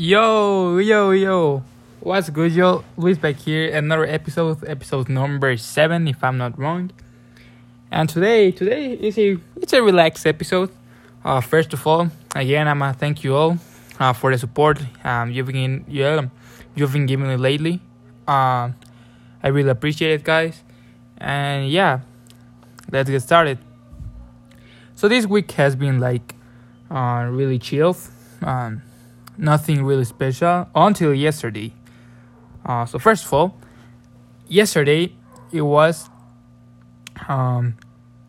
Yo, yo, yo. What's good, yo? Luis back here. Another episode, episode number seven, if I'm not wrong. And today, today is a it's a relaxed episode. Uh, first of all, again, I'ma thank you all uh, for the support um, you've been yeah, you've been giving me lately. Uh, I really appreciate it, guys. And yeah, let's get started. So this week has been like uh, really chill. Um, nothing really special until yesterday. Uh, so first of all, yesterday it was um,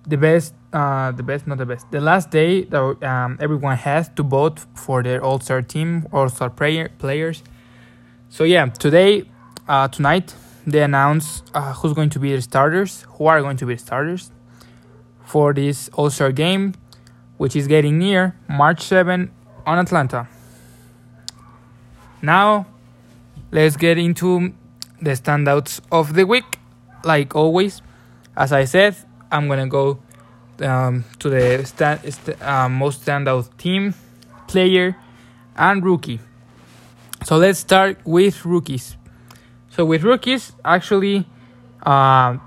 the best, uh, the best, not the best, the last day that um, everyone has to vote for their All Star team, All Star player players. So yeah, today, uh, tonight they announce uh, who's going to be the starters, who are going to be the starters for this All Star game, which is getting near March 7 on Atlanta. Now, let's get into the standouts of the week. Like always, as I said, I'm gonna go um, to the st- uh, most standout team, player, and rookie. So let's start with rookies. So with rookies, actually, uh,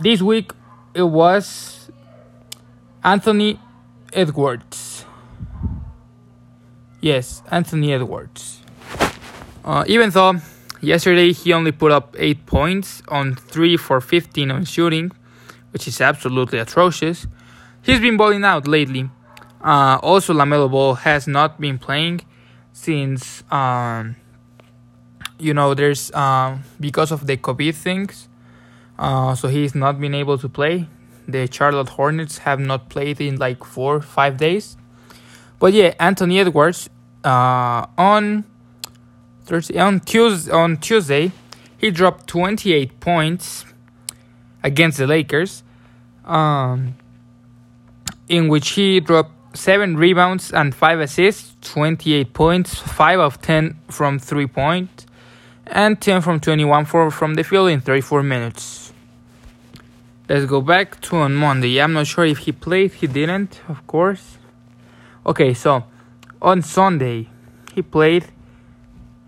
this week it was Anthony Edwards. Yes, Anthony Edwards. Uh, even though yesterday he only put up 8 points on 3 for 15 on shooting, which is absolutely atrocious, he's been balling out lately. Uh, also, LaMelo Ball has not been playing since, um, you know, there's uh, because of the COVID things. Uh, so he's not been able to play. The Charlotte Hornets have not played in like four, five days. But yeah, Anthony Edwards uh, on Thursday on Tuesday on Tuesday he dropped 28 points against the Lakers, um, in which he dropped seven rebounds and five assists, 28 points, five of 10 from three point, and 10 from 21 for, from the field in 34 minutes. Let's go back to on Monday. I'm not sure if he played. He didn't, of course. Okay, so on Sunday he played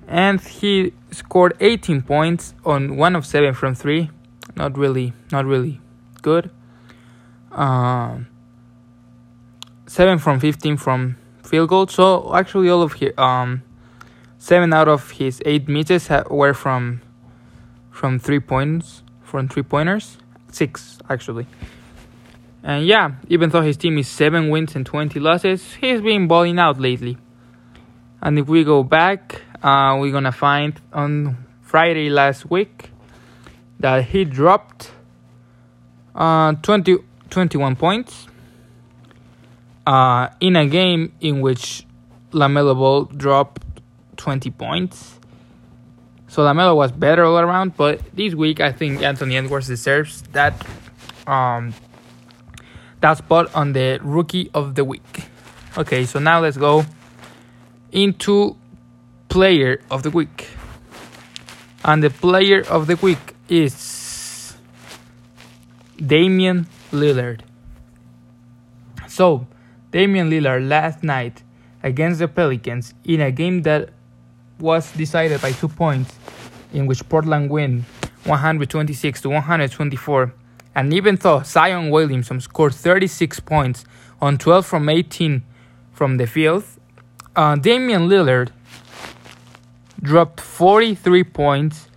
and he scored 18 points on one of seven from three. Not really, not really good. Um, seven from 15 from field goal. So actually, all of his um, seven out of his eight misses were from from three points, from three pointers. Six actually. And yeah, even though his team is seven wins and 20 losses, he's been balling out lately. And if we go back, uh, we're gonna find on Friday last week that he dropped uh, 20, 21 points uh, in a game in which LaMelo Ball dropped 20 points. So LaMelo was better all around, but this week I think Anthony Edwards deserves that um, that spot on the rookie of the week. Okay, so now let's go into player of the week. And the player of the week is Damian Lillard. So, Damian Lillard last night against the Pelicans in a game that was decided by two points, in which Portland win 126 to 124. And even though Zion Williamson scored 36 points on 12 from 18 from the field, uh, Damian Lillard dropped 43 points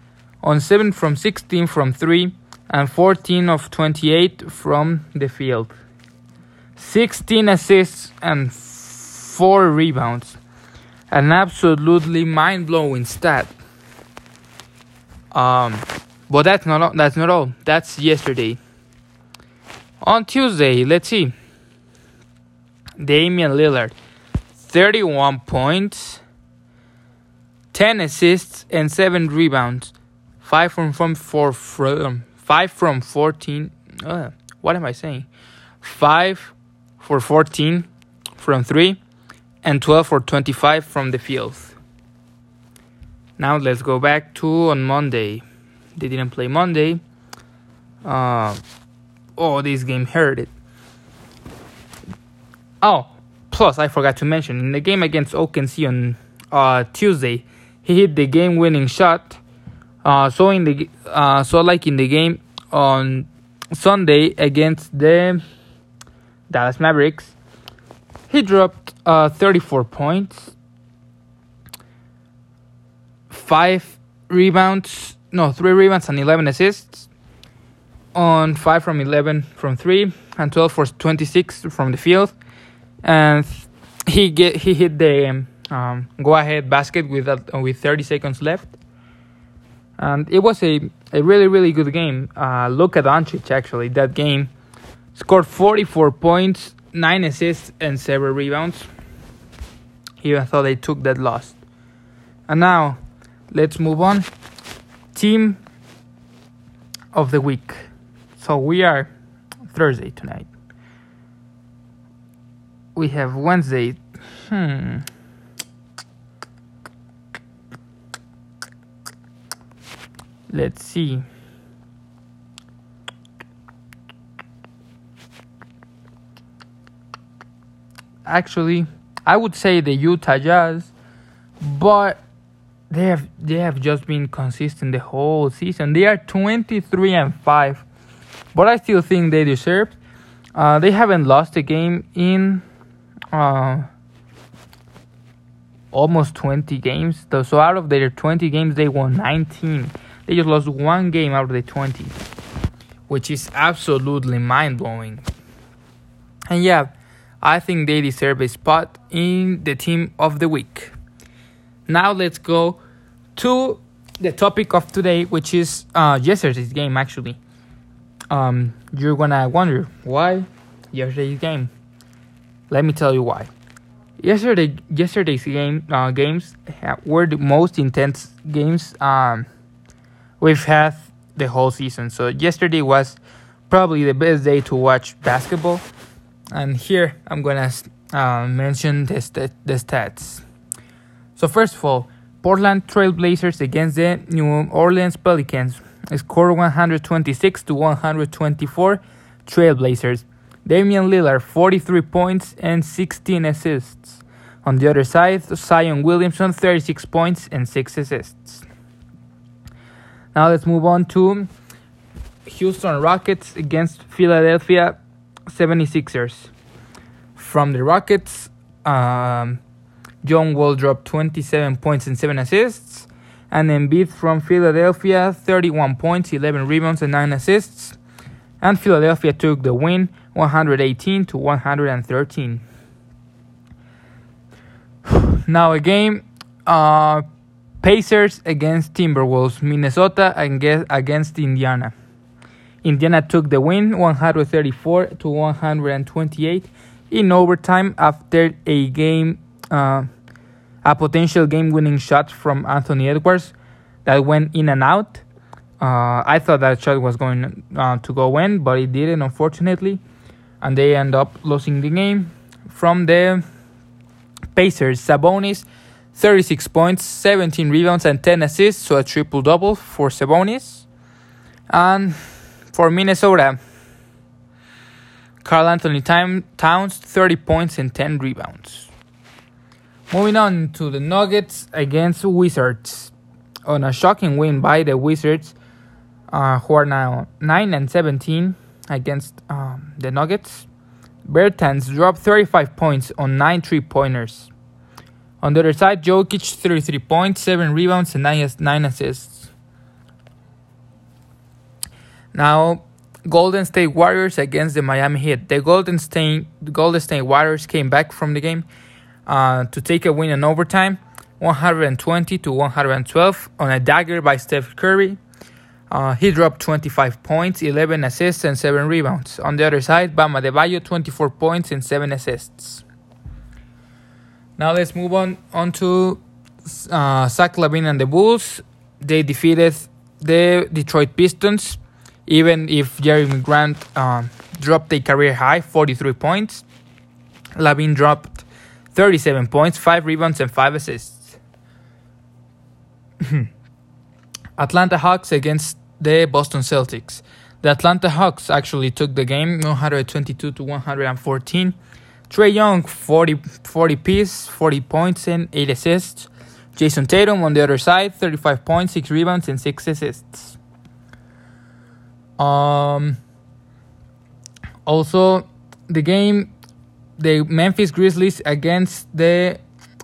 on 7 from 16 from 3 and 14 of 28 from the field. 16 assists and 4 rebounds. An absolutely mind-blowing stat. Um, but that's not all, that's not all. That's yesterday. On Tuesday, let's see. Damian Lillard, 31 points, 10 assists and 7 rebounds. 5 from from 4 from 5 from 14. Uh, what am I saying? 5 for 14 from 3 and 12 for 25 from the field. Now let's go back to on Monday. They didn't play Monday. Uh, oh, this game hurt it. Oh, plus I forgot to mention in the game against OKC on uh, Tuesday, he hit the game-winning shot. Uh, so in the uh, so like in the game on Sunday against the Dallas Mavericks, he dropped uh, 34 points, five rebounds, no, three rebounds and 11 assists on 5 from 11 from 3 and 12 for 26 from the field. And he get he hit the um, go ahead basket with uh, with 30 seconds left. And it was a, a really, really good game. Uh, at Doncic, actually, that game scored 44 points, 9 assists, and several rebounds. Even though they took that loss. And now, let's move on. Team of the week. So we are Thursday tonight. We have Wednesday. Hmm. Let's see. Actually, I would say the Utah Jazz, but they have they have just been consistent the whole season. They are 23 and 5, but I still think they deserve. Uh, they haven't lost a game in uh, almost 20 games. So out of their 20 games, they won 19. They just lost one game out of the 20, which is absolutely mind blowing. And yeah, I think they deserve a spot in the team of the week. Now let's go to the topic of today, which is uh, yesterday's game. Actually, um, you're gonna wonder why yesterday's game. Let me tell you why. Yesterday, yesterday's game uh, games were the most intense games. Um, we've had the whole season. So yesterday was probably the best day to watch basketball. And here I'm gonna uh, mention the, st- the stats. So first of all, Portland Trailblazers against the New Orleans Pelicans scored 126 to 124 Trailblazers. Damian Lillard 43 points and 16 assists. On the other side, Zion Williamson 36 points and 6 assists. Now let's move on to Houston Rockets against Philadelphia 76ers. From the Rockets, um, John Wall dropped 27 points and 7 assists. And Embiid from Philadelphia, 31 points, 11 rebounds, and 9 assists. And Philadelphia took the win 118 to 113. now a game uh, Pacers against Timberwolves, Minnesota against Indiana. Indiana took the win 134 to 128 in overtime after a game uh, a potential game winning shot from Anthony Edwards that went in and out. Uh, I thought that shot was going uh, to go in, but it didn't, unfortunately. And they end up losing the game from the Pacers. Sabonis 36 points, 17 rebounds, and 10 assists, so a triple double for Sabonis. And for Minnesota, Karl-Anthony Towns, 30 points and 10 rebounds. Moving on to the Nuggets against Wizards. On a shocking win by the Wizards, uh, who are now 9 and 17 against um, the Nuggets. Bertans dropped 35 points on 9 three pointers. On the other side, Jokic 33 points, 7 rebounds, and 9, nine assists. Now, Golden State Warriors against the Miami Heat. The Golden State, Golden State Warriors came back from the game uh, to take a win in overtime, 120 to 112 on a dagger by Steph Curry. Uh, he dropped 25 points, 11 assists, and 7 rebounds. On the other side, Bam Adebayo 24 points and 7 assists. Now let's move on on to uh, Zach LaVine and the Bulls. They defeated the Detroit Pistons, even if Jerami Grant um, dropped a career high 43 points. LaVine dropped 37 points, 5 rebounds, and 5 assists. Atlanta Hawks against the Boston Celtics. The Atlanta Hawks actually took the game 122 to 114. Trae Young, 40, 40 piece, 40 points, and 8 assists. Jayson Tatum on the other side, 35 points, 6 rebounds, and 6 assists. Um, also, the game, the Memphis Grizzlies against the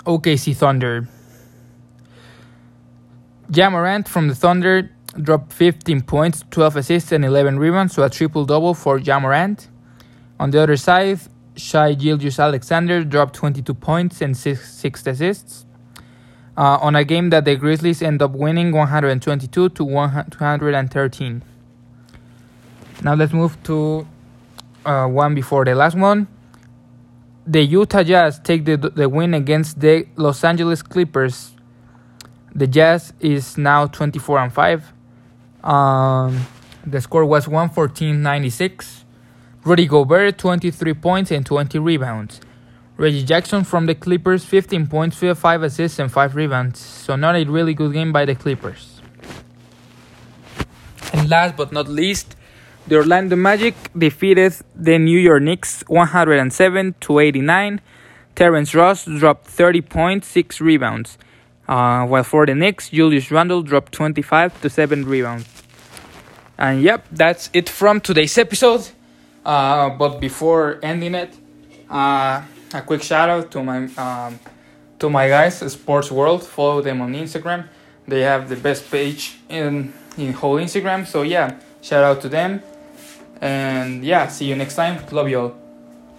OKC Thunder. Ja Morant from the Thunder dropped 15 points, 12 assists, and 11 rebounds, so a triple double for Ja Morant. On the other side, Shai Gilgeous-Alexander dropped 22 points and 6, six assists. Uh, on a game that the Grizzlies end up winning 122 to 113. Now let's move to uh, one before the last one. The Utah Jazz take the, the win against the Los Angeles Clippers. The Jazz is now 24 and 5. Um, the score was 114.96. Rudy Gobert 23 points and 20 rebounds. Reggie Jackson from the Clippers 15 points, 5 assists and 5 rebounds. So not a really good game by the Clippers. And last but not least, the Orlando Magic defeated the New York Knicks 107 to 89. Terrence Ross dropped 30 points, 6 rebounds. Uh, while for the Knicks, Julius Randle dropped 25 to 7 rebounds. And yep, that's it from today's episode. Uh, but before ending it, uh, a quick shout out to my um, to my guys, Sports World. Follow them on Instagram. They have the best page in in whole Instagram. So yeah, shout out to them. And yeah, see you next time. Love you all.